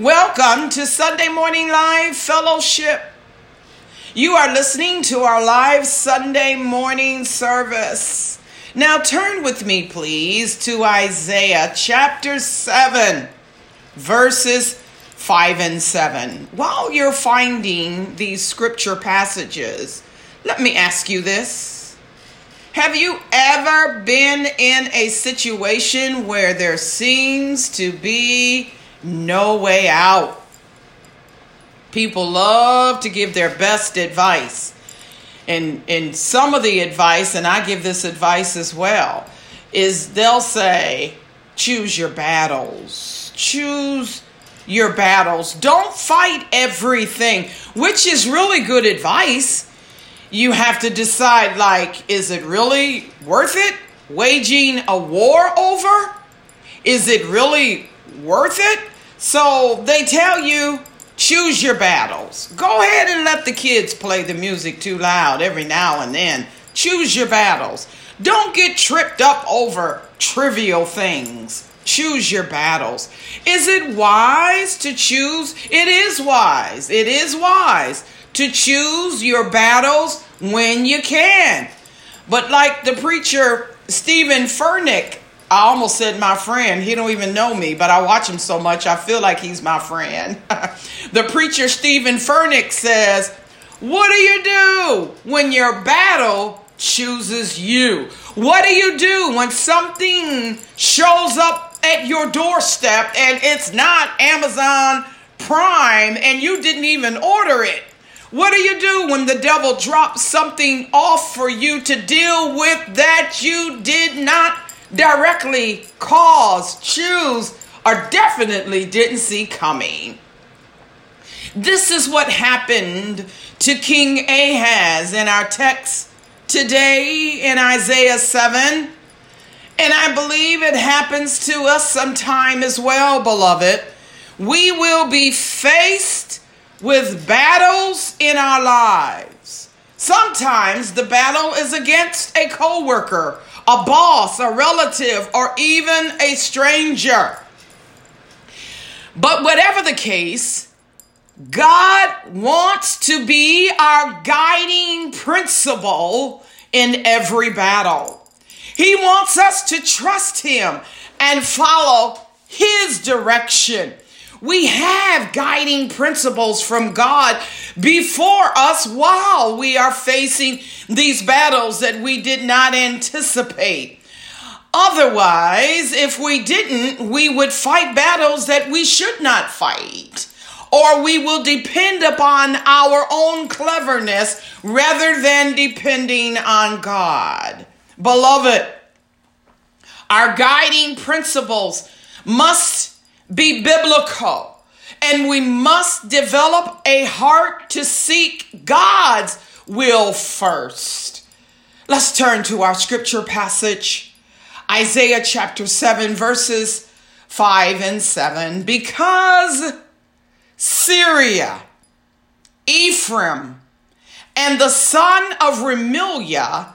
Welcome to Sunday Morning Live Fellowship. You are listening to our live Sunday morning service. Now turn with me, please, to Isaiah chapter 7, verses 5 and 7. While you're finding these scripture passages, let me ask you this. Have you ever been in a situation where there seems to be no way out. People love to give their best advice. And, and some of the advice, and I give this advice as well, is they'll say, choose your battles. Choose your battles. Don't fight everything, which is really good advice. You have to decide like, is it really worth it? Waging a war over? Is it really worth it? So they tell you choose your battles. Go ahead and let the kids play the music too loud every now and then. Choose your battles. Don't get tripped up over trivial things. Choose your battles. Is it wise to choose? It is wise. It is wise to choose your battles when you can. But like the preacher Stephen Furtick I almost said my friend. He don't even know me, but I watch him so much I feel like he's my friend. the preacher Stephen Furtick says, "What do you do when your battle chooses you? What do you do when something shows up at your doorstep and it's not Amazon Prime and you didn't even order it?" What do you do when the devil drops something off for you to deal with that you did not directly cause, choose, or definitely didn't see coming. This is what happened to King Ahaz in our text today in Isaiah 7. And I believe it happens to us sometime as well, beloved. We will be faced with battles in our lives. Sometimes the battle is against a coworker a boss, a relative, or even a stranger. But whatever the case, God wants to be our guiding principle in every battle. He wants us to trust Him and follow His direction. We have guiding principles from God before us while we are facing these battles that we did not anticipate. Otherwise, if we didn't, we would fight battles that we should not fight. Or we will depend upon our own cleverness rather than depending on God. Beloved, our guiding principles must be biblical. And we must develop a heart to seek God's will first. Let's turn to our scripture passage, Isaiah chapter 7, verses 5 and 7. Because Syria, Ephraim, and the son of Remaliah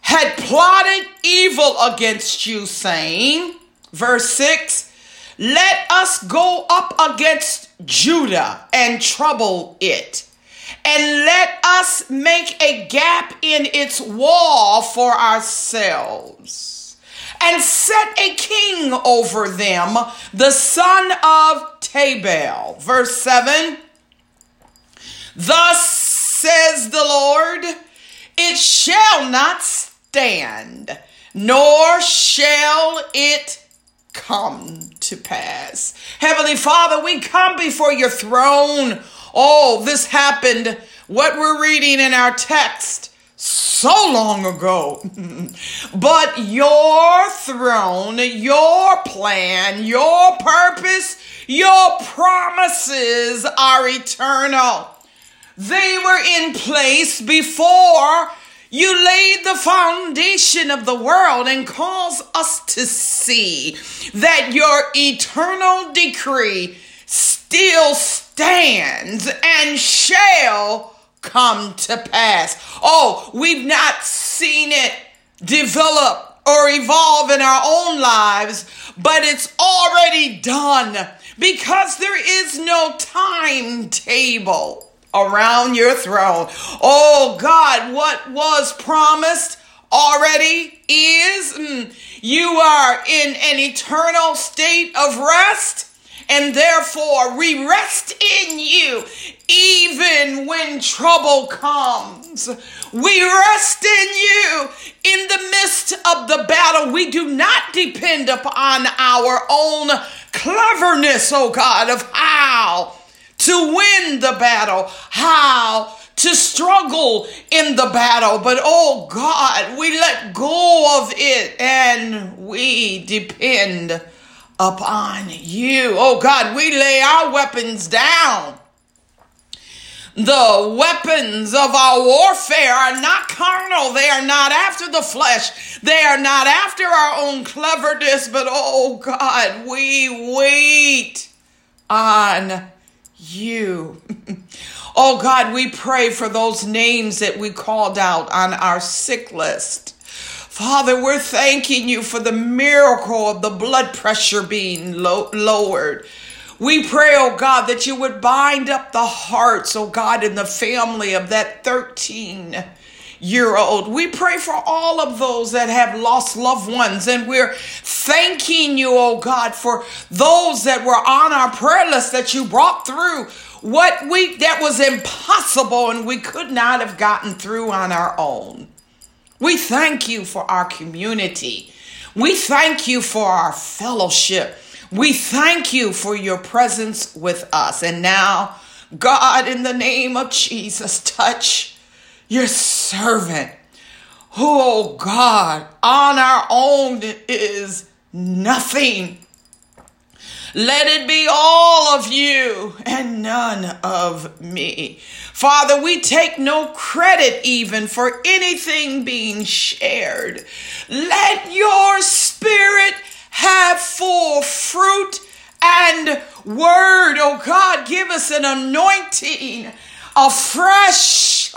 had plotted evil against you, saying, verse 6 let us go up against Judah and trouble it. And let us make a gap in its wall for ourselves. And set a king over them, the son of Tabeel. Verse 7 Thus says the Lord, it shall not stand, nor shall it come to pass. Heavenly Father, we come before your throne. Oh, this happened, what we're reading in our text so long ago. but your throne, your plan, your purpose, your promises are eternal. They were in place before you laid the foundation of the world and cause us to see that your eternal decree still stands and shall come to pass. Oh, we've not seen it develop or evolve in our own lives, but it's already done because there is no timetable around your throne. Oh God, what was promised already is mm, you are in an eternal state of rest. And therefore, we rest in you even when trouble comes. We rest in you in the midst of the battle. We do not depend upon our own cleverness, oh God, of how to win the battle, how to struggle in the battle. But oh God, we let go of it and we depend upon you. Oh God, we lay our weapons down. The weapons of our warfare are not carnal. They are not after the flesh. They are not after our own cleverness, but oh God, we wait on you. oh God, we pray for those names that we called out on our sick list. Father, we're thanking you for the miracle of the blood pressure being low- lowered. We pray, oh God, that you would bind up the hearts, oh God, in the family of that 13 year old. We pray for all of those that have lost loved ones, and we're thanking you, oh God, for those that were on our prayer list that you brought through what we that was impossible and we could not have gotten through on our own. We thank you for our community. We thank you for our fellowship. We thank you for your presence with us. And now, God, in the name of Jesus, touch your servant who, oh God, on our own is nothing. Let it be all of you and none of me. Father, we take no credit even for anything being shared. Let your spirit have full fruit and word. Oh God, give us an anointing. A fresh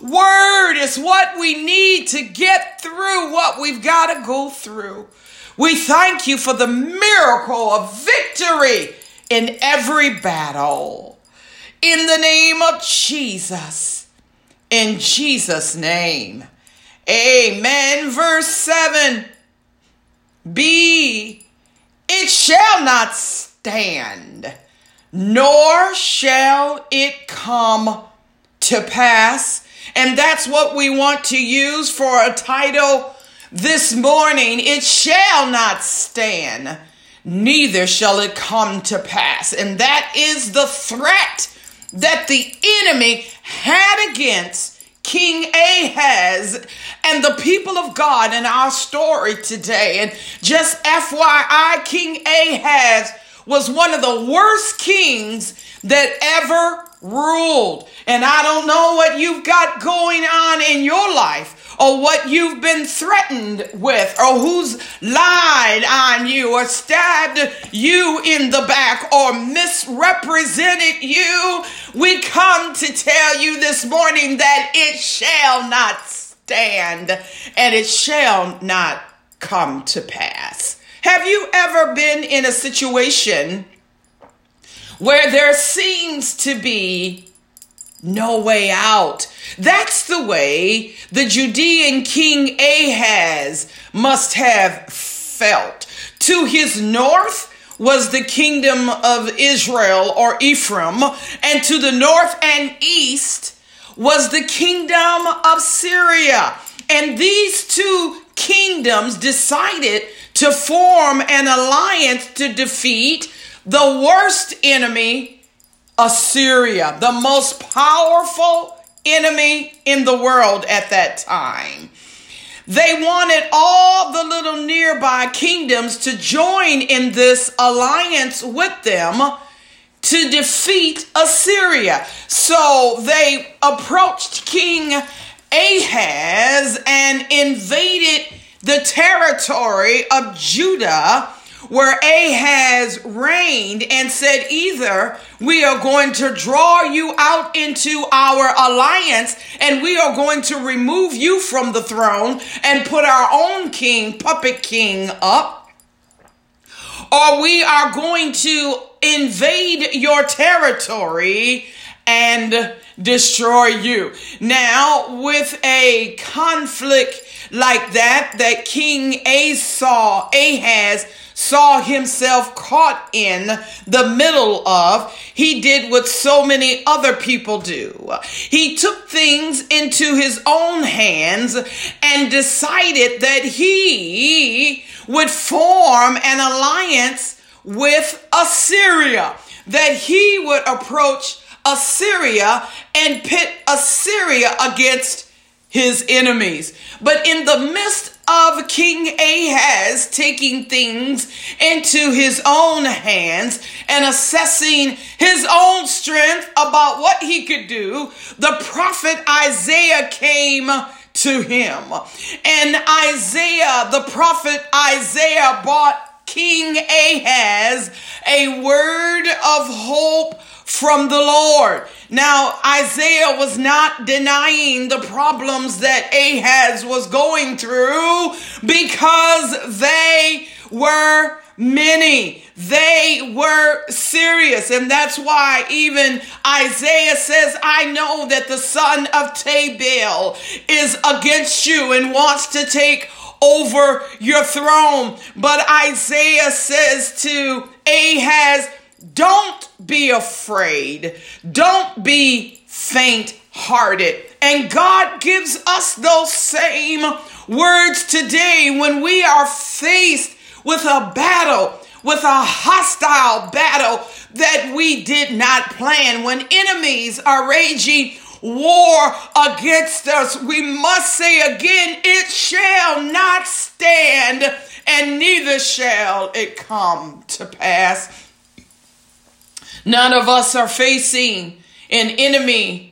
word is what we need to get through what we've got to go through. We thank you for the miracle of victory in every battle. In the name of Jesus. In Jesus' name. Amen. Verse 7 B. It shall not stand, nor shall it come to pass. And that's what we want to use for a title this morning, it shall not stand, neither shall it come to pass. And that is the threat that the enemy had against King Ahaz and the people of God in our story today. And just FYI, King Ahaz was one of the worst kings that ever ruled. And I don't know what you've got going on in your life or what you've been threatened with or who's lied on you or stabbed you in the back or misrepresented you, we come to tell you this morning that it shall not stand and it shall not come to pass. Have you ever been in a situation where there seems to be no way out. That's the way the Judean king Ahaz must have felt. To his north was the kingdom of Israel or Ephraim, and to the north and east was the kingdom of Syria. And these two kingdoms decided to form an alliance to defeat the worst enemy Assyria, the most powerful enemy in the world at that time. They wanted all the little nearby kingdoms to join in this alliance with them to defeat Assyria. So they approached King Ahaz and invaded the territory of Judah where Ahaz reigned and said, Either we are going to draw you out into our alliance and we are going to remove you from the throne and put our own king, puppet king, up, or we are going to invade your territory and destroy you. Now, with a conflict like that, that King Esau, Ahaz, saw himself caught in the middle of, he did what so many other people do. He took things into his own hands and decided that he would form an alliance with Assyria, that he would approach Assyria and pit Assyria against his enemies. But in the midst of King Ahaz taking things into his own hands and assessing his own strength about what he could do, the prophet Isaiah came to him. And Isaiah, the prophet Isaiah, brought King Ahaz a word of hope from the Lord. Now, Isaiah was not denying the problems that Ahaz was going through because they were many. They were serious. And that's why even Isaiah says, I know that the son of Tabeel is against you and wants to take over your throne. But Isaiah says to Ahaz, don't be afraid. Don't be faint hearted. And God gives us those same words today when we are faced with a battle, with a hostile battle that we did not plan. When enemies are raging war against us, we must say again, it shall not stand, and neither shall it come to pass. None of us are facing an enemy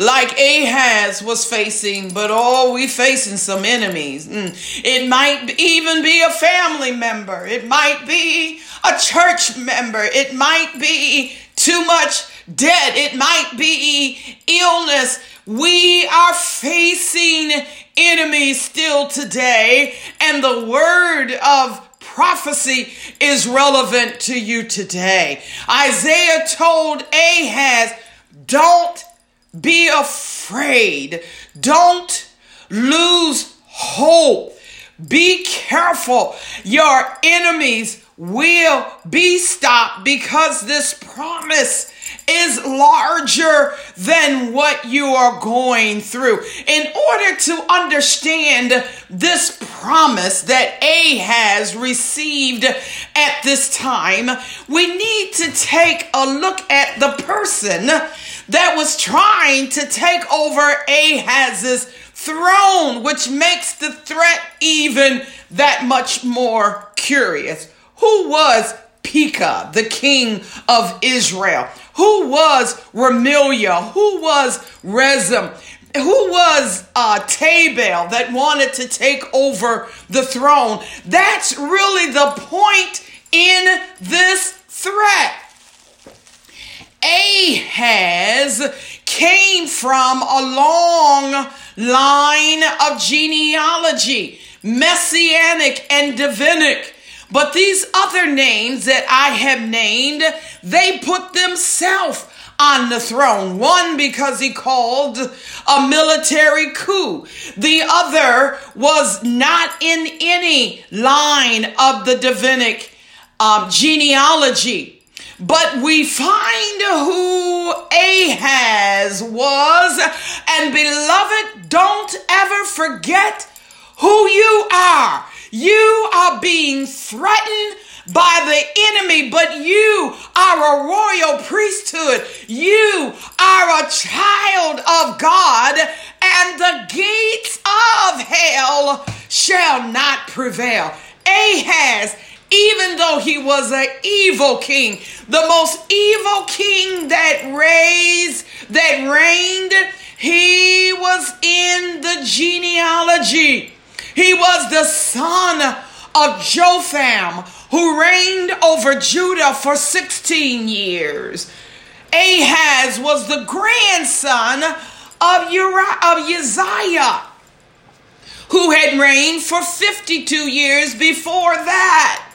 like Ahaz was facing, but oh, we facing some enemies. Mm. It might even be a family member. It might be a church member. It might be too much debt. It might be illness. We are facing enemies still today, and the word of prophecy is relevant to you today. Isaiah told Ahaz, Don't be afraid, don't lose hope. Be careful. Your enemies will be stopped because this promise is larger than what you are going through. In order to understand this promise that Ahaz received at this time, we need to take a look at the person that was trying to take over Ahaz's throne, which makes the threat even that much more curious. Who was Pekah, the king of Israel? Who was Remaliah? Who was Rezin? Who was uh, Tabeel that wanted to take over the throne? That's really the point in this threat. Ahaz came from a long line of genealogy, messianic and Davidic. But these other names that I have named, they put themselves on the throne. One because he called a military coup. The other was not in any line of the Davidic um, genealogy. But we find who Ahaz was. And beloved, don't ever forget who you are. You are being threatened by the enemy, but you are a royal priesthood. You are a child of God, and the gates of hell shall not prevail. Ahaz, even though he was an evil king, the most evil king that raised, that reigned, he was in the genealogy he was the son of Jotham, who reigned over Judah for 16 years. Ahaz was the grandson of, Uriah, of Uzziah, who had reigned for 52 years before that.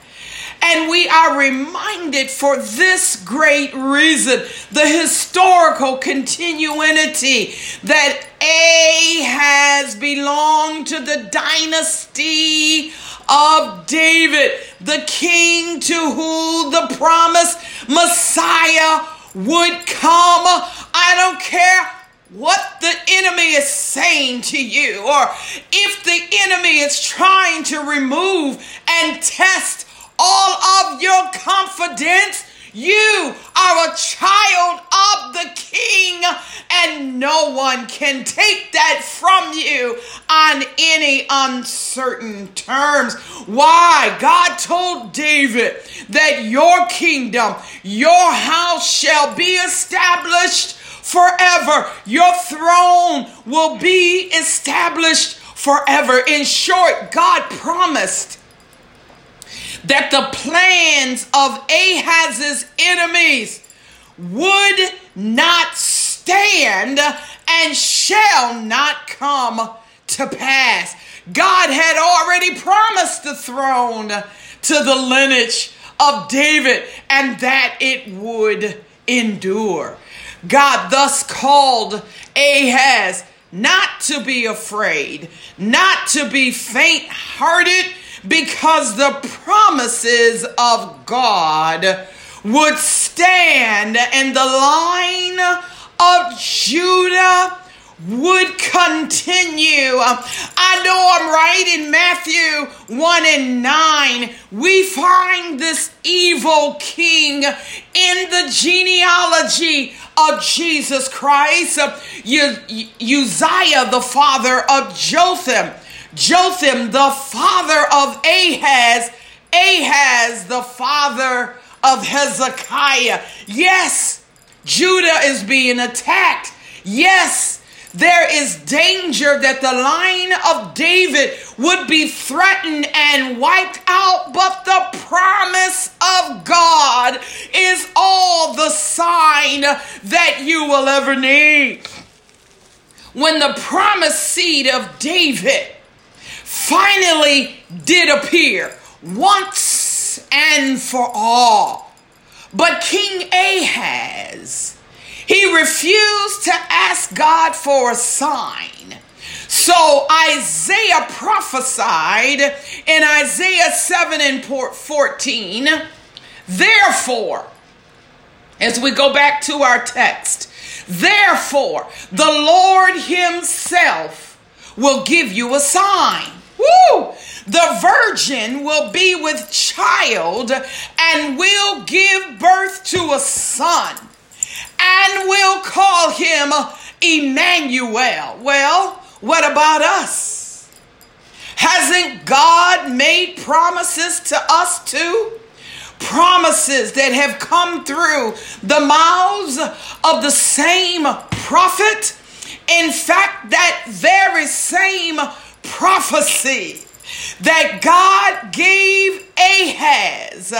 And we are reminded for this great reason the historical continuity that Ahaz belonged to the dynasty of David, the king to whom the promised Messiah would come. I don't care what the enemy is saying to you, or if the enemy is trying to remove and test all of your confidence. You are a child of the King, and no one can take that from you on any uncertain terms. Why? God told David that your kingdom, your house shall be established forever. Your throne will be established forever. In short, God promised that the plans of Ahaz's enemies would not stand and shall not come to pass. God had already promised the throne to the lineage of David and that it would endure. God thus called Ahaz not to be afraid, not to be faint hearted, because the promises of God would stand and the line of Judah would continue. I know I'm right in Matthew 1 and 9. We find this evil king in the genealogy of Jesus Christ. Uh, Uzziah, the father of Jotham. Jotham, the father of Ahaz. Ahaz, the father of Hezekiah. Yes, Judah is being attacked. Yes, there is danger that the line of David would be threatened and wiped out, but the promise of God is all the sign that you will ever need. When the promised seed of David finally did appear once and for all, but King Ahaz he refused to ask God for a sign. So Isaiah prophesied in Isaiah 7 and 14, therefore, as we go back to our text, therefore, the Lord Himself will give you a sign. Woo! The virgin will be with child and will give birth to a son and will call him Emmanuel. Well, what about us? Hasn't God made promises to us too? Promises that have come through the mouths of the same prophet. In fact, that very same prophecy that God gave Ahaz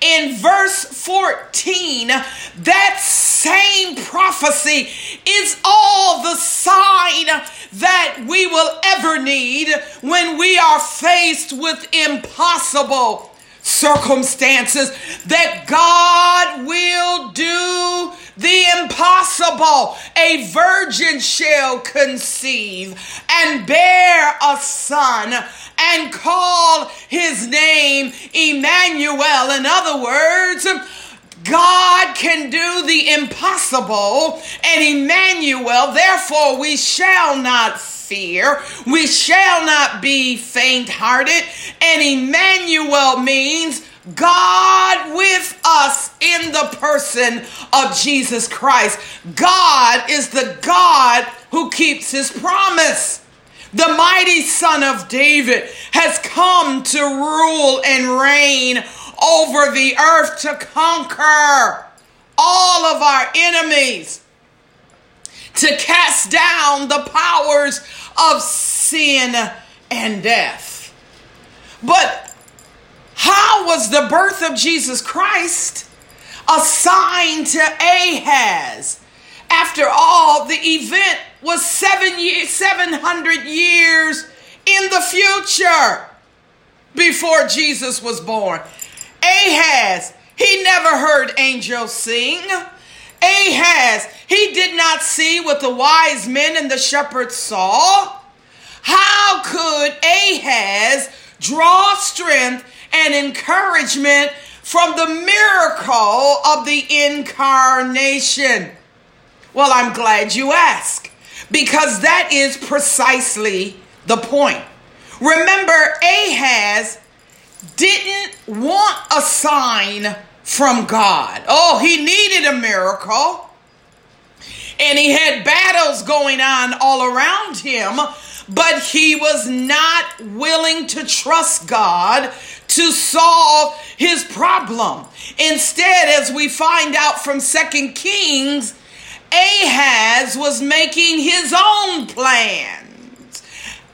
in verse 14, that same prophecy is all the sign that we will ever need when we are faced with impossible circumstances that God will do the impossible. A virgin shall conceive and bear a son and call his name Emmanuel. In other words, God can do the impossible, and Emmanuel, therefore, we shall not fear, we shall not be faint hearted, and Emmanuel means God with us in the person of Jesus Christ. God is the God who keeps his promise. The mighty son of David has come to rule and reign over the earth to conquer all of our enemies, to cast down the powers of sin and death. But how was the birth of Jesus Christ a sign to Ahaz? After all, the event was seven years, 700 years in the future before Jesus was born. Ahaz, he never heard angels sing. Ahaz, he did not see what the wise men and the shepherds saw. How could Ahaz draw strength and encouragement from the miracle of the incarnation? Well, I'm glad you ask because that is precisely the point. Remember, Ahaz didn't want a sign from God. Oh, he needed a miracle. And he had battles going on all around him, but he was not willing to trust God to solve his problem. Instead, as we find out from Second Kings, Ahaz was making his own plans.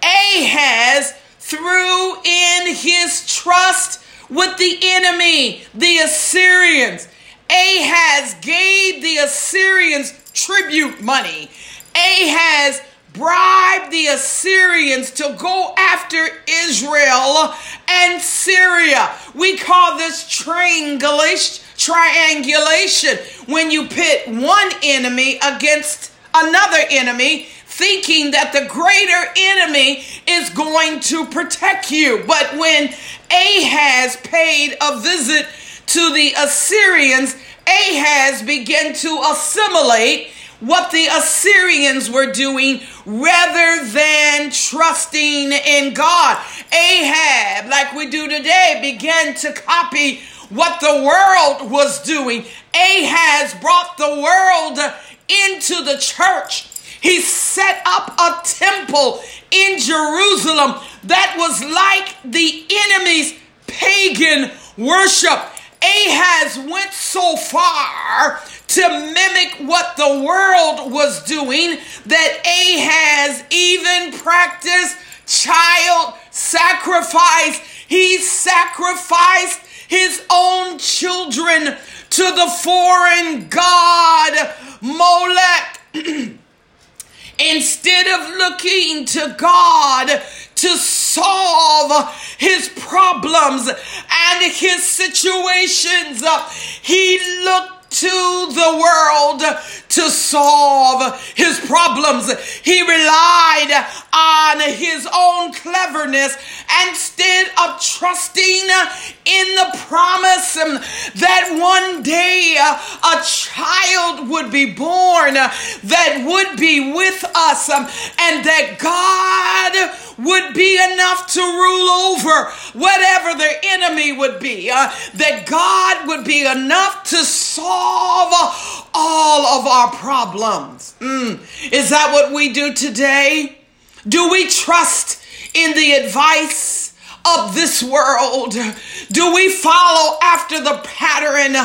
Ahaz threw in his trust with the enemy, the Assyrians. Ahaz gave the Assyrians tribute money. Ahaz bribed the Assyrians to go after Israel and Syria. We call this triangulation, triangulation when you pit one enemy against another enemy thinking that the greater enemy is going to protect you. But when Ahaz paid a visit to the Assyrians, Ahaz began to assimilate what the Assyrians were doing rather than trusting in God. Ahab, like we do today, began to copy what the world was doing. Ahaz brought the world into the church. He set up a temple in Jerusalem that was like the enemy's pagan worship. Ahaz went so far to mimic what the world was doing that Ahaz even practiced child sacrifice. He sacrificed his own children to the foreign god Molech. Instead of looking to God to solve his problems and his situations, he looked to the world to solve his problems. He relied on his own cleverness instead of trusting in the promise that one day a child would be born that would be with us and that God would be enough to rule over whatever the enemy would be, uh, that God would be enough to solve all of our problems. Mm. Is that what we do today? Do we trust in the advice of this world? Do we follow after the pattern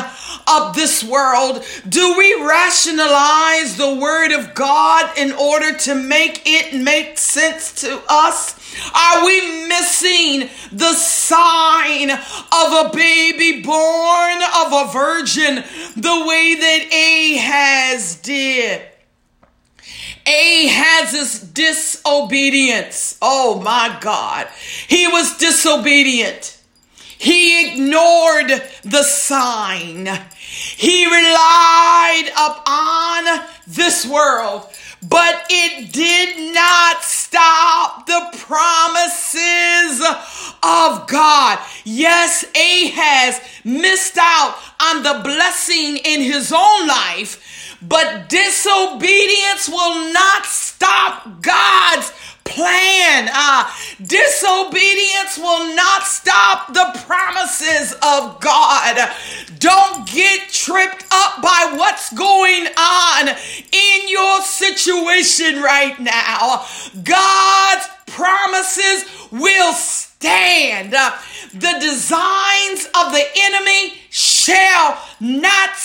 of this world? Do we rationalize the word of God in order to make it make sense to us? Are we missing the sign of a baby born of a virgin the way that Ahaz did? Ahaz's disobedience. Oh my God. He was disobedient. He ignored the sign. He relied upon this world, but it did not stop the promises of God. Yes, Ahaz missed out on the blessing in his own life, but disobedience will not stop God's plan. Uh, disobedience will not stop the promises of God. Don't get tripped up by what's going on in your situation right now. God's promises will stand. The designs of the enemy shall not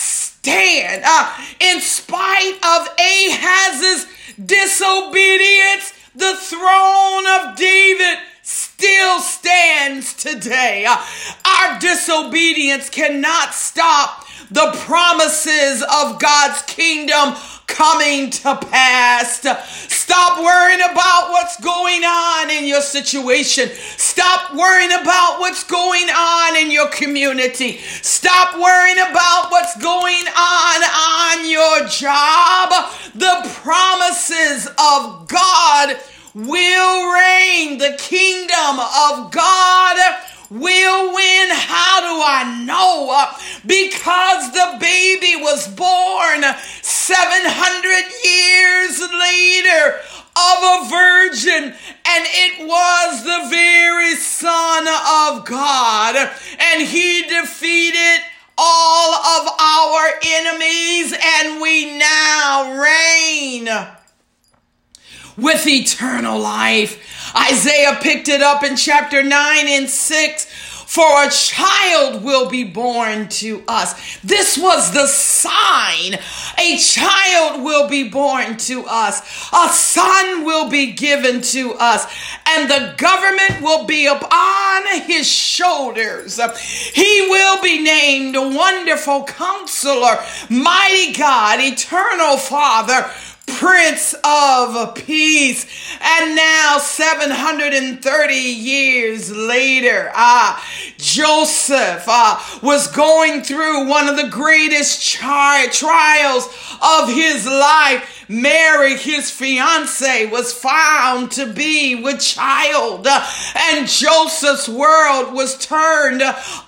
stand. Uh, in spite of Ahaz's disobedience, the throne of David still stands today. Our disobedience cannot stop the promises of God's kingdom coming to pass. Stop worrying about what's going on in your situation. Stop worrying about what's going on in your community. Stop worrying about what's going on on your job. The promises of God will reign. The kingdom of God will win. How do I know? Uh, because the baby was born 700 years later of a virgin, and it was the very Son of God, and he defeated all of our enemies, and we now reign with eternal life. Isaiah picked it up in chapter 9 and 6. For a child will be born to us. This was the sign. A child will be born to us. A son will be given to us. And the government will be upon his shoulders. He will be named Wonderful Counselor, Mighty God, Eternal Father Prince of Peace. And now, 730 years later, ah, Joseph uh, was going through one of the greatest tri- trials of his life Mary, his fiance, was found to be with child, and Joseph's world was turned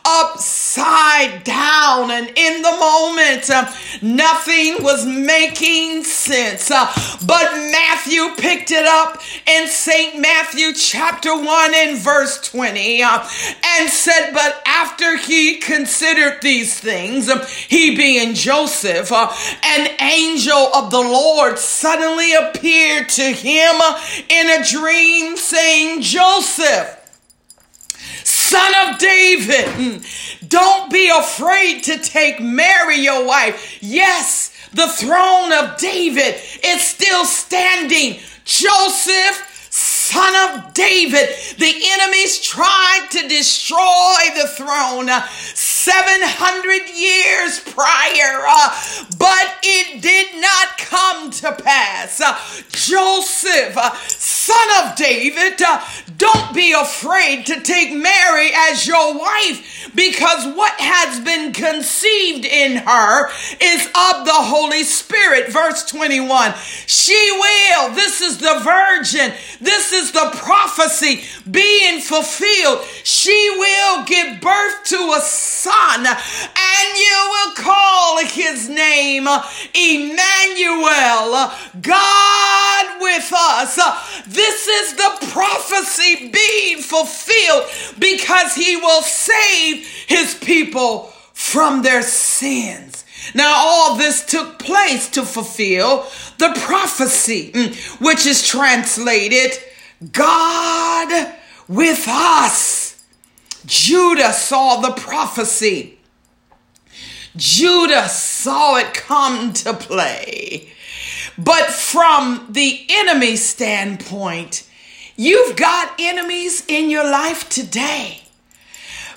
upside down. And in the moment, uh, nothing was making sense. Uh, but Matthew picked it up in St. Matthew chapter 1 and verse 20 uh, and said, But after he considered these things, he being Joseph, an angel of the Lord suddenly appeared to him in a dream, saying, Joseph, son of David, don't be afraid to take Mary, your wife. Yes, the throne of David is still standing. Joseph, son of David. The enemies tried to destroy the throne 700 years prior, uh, but it did not come to pass. Uh, Joseph, uh, son of David, uh, don't be afraid to take Mary as your wife because what has been conceived in her is of the Holy Spirit. Verse 21 She will, this is the virgin, this is the prophecy being fulfilled. She will give birth to a son, and you will call his name Emmanuel, God with us. This is the prophecy being fulfilled because he will save his people from their sins. Now, all this took place to fulfill the prophecy, mm, which is translated God with us. Judah saw the prophecy. Judah saw it come to play. But from the enemy standpoint, you've got enemies in your life today.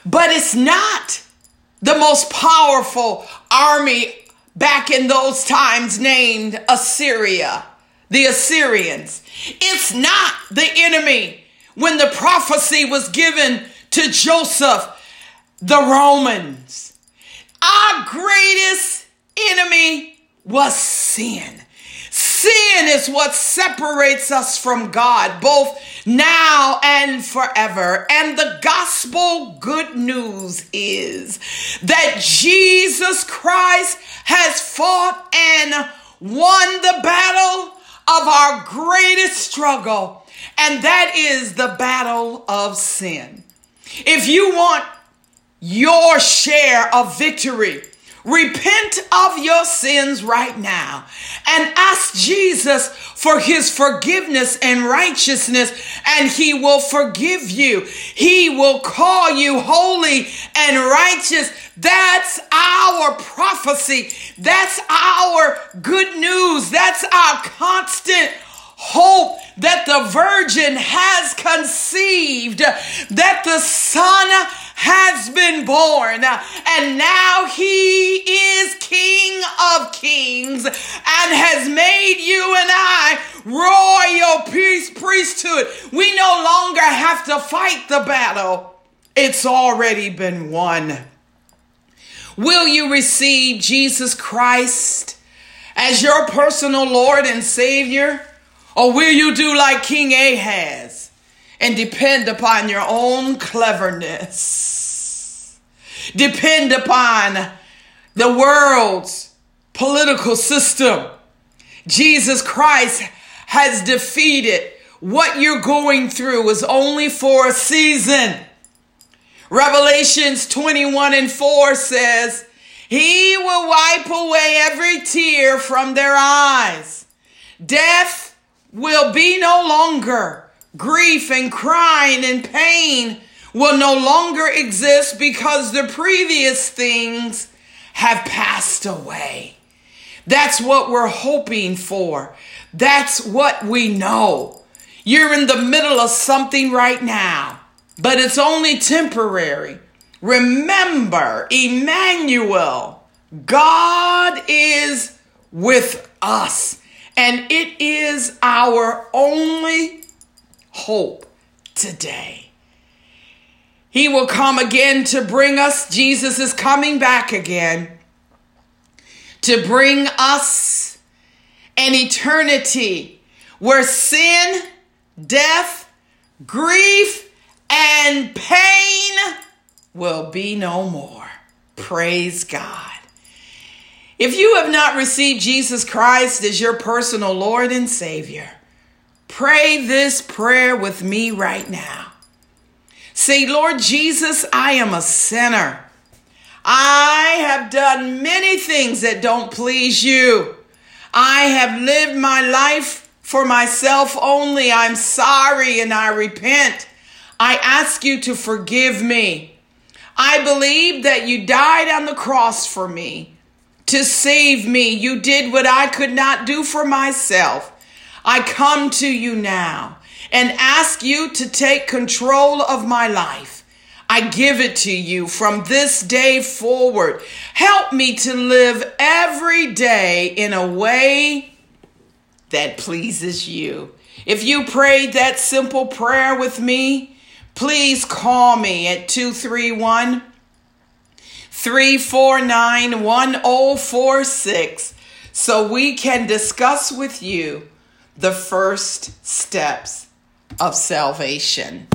But it's not the most powerful army back in those times named Assyria, the Assyrians. It's not the enemy when the prophecy was given to Joseph, the Romans. Our greatest enemy was sin. Sin is what separates us from God, both now and forever. And the gospel good news is that Jesus Christ has fought and won the battle of our greatest struggle, and that is the battle of sin. If you want your share of victory, Repent of your sins right now and ask Jesus for his forgiveness and righteousness, and he will forgive you. He will call you holy and righteous. That's our prophecy. That's our good news. That's our constant hope that the virgin has conceived, that the son has been born, and now he is King of Kings and has made you and I royal priesthood. We no longer have to fight the battle, it's already been won. Will you receive Jesus Christ as your personal Lord and Savior? Or will you do like King Ahaz and depend upon your own cleverness? Depend upon the world's political system. Jesus Christ has defeated what you're going through is only for a season. Revelations 21 and 4 says, He will wipe away every tear from their eyes. Death will be no longer. Grief and crying and pain will no longer exist because the previous things have passed away. That's what we're hoping for. That's what we know. You're in the middle of something right now but it's only temporary. Remember, Emmanuel, God is with us, and it is our only hope today. He will come again to bring us, Jesus is coming back again to bring us an eternity where sin, death, grief, and pain will be no more. Praise God. If you have not received Jesus Christ as your personal Lord and Savior, pray this prayer with me right now. Say, Lord Jesus, I am a sinner. I have done many things that don't please you. I have lived my life for myself only. I'm sorry and I repent. I ask you to forgive me. I believe that you died on the cross for me to save me. You did what I could not do for myself. I come to you now and ask you to take control of my life. I give it to you from this day forward. Help me to live every day in a way that pleases you. If you prayed that simple prayer with me, please call me at 231 349 1046 so we can discuss with you the first steps of salvation.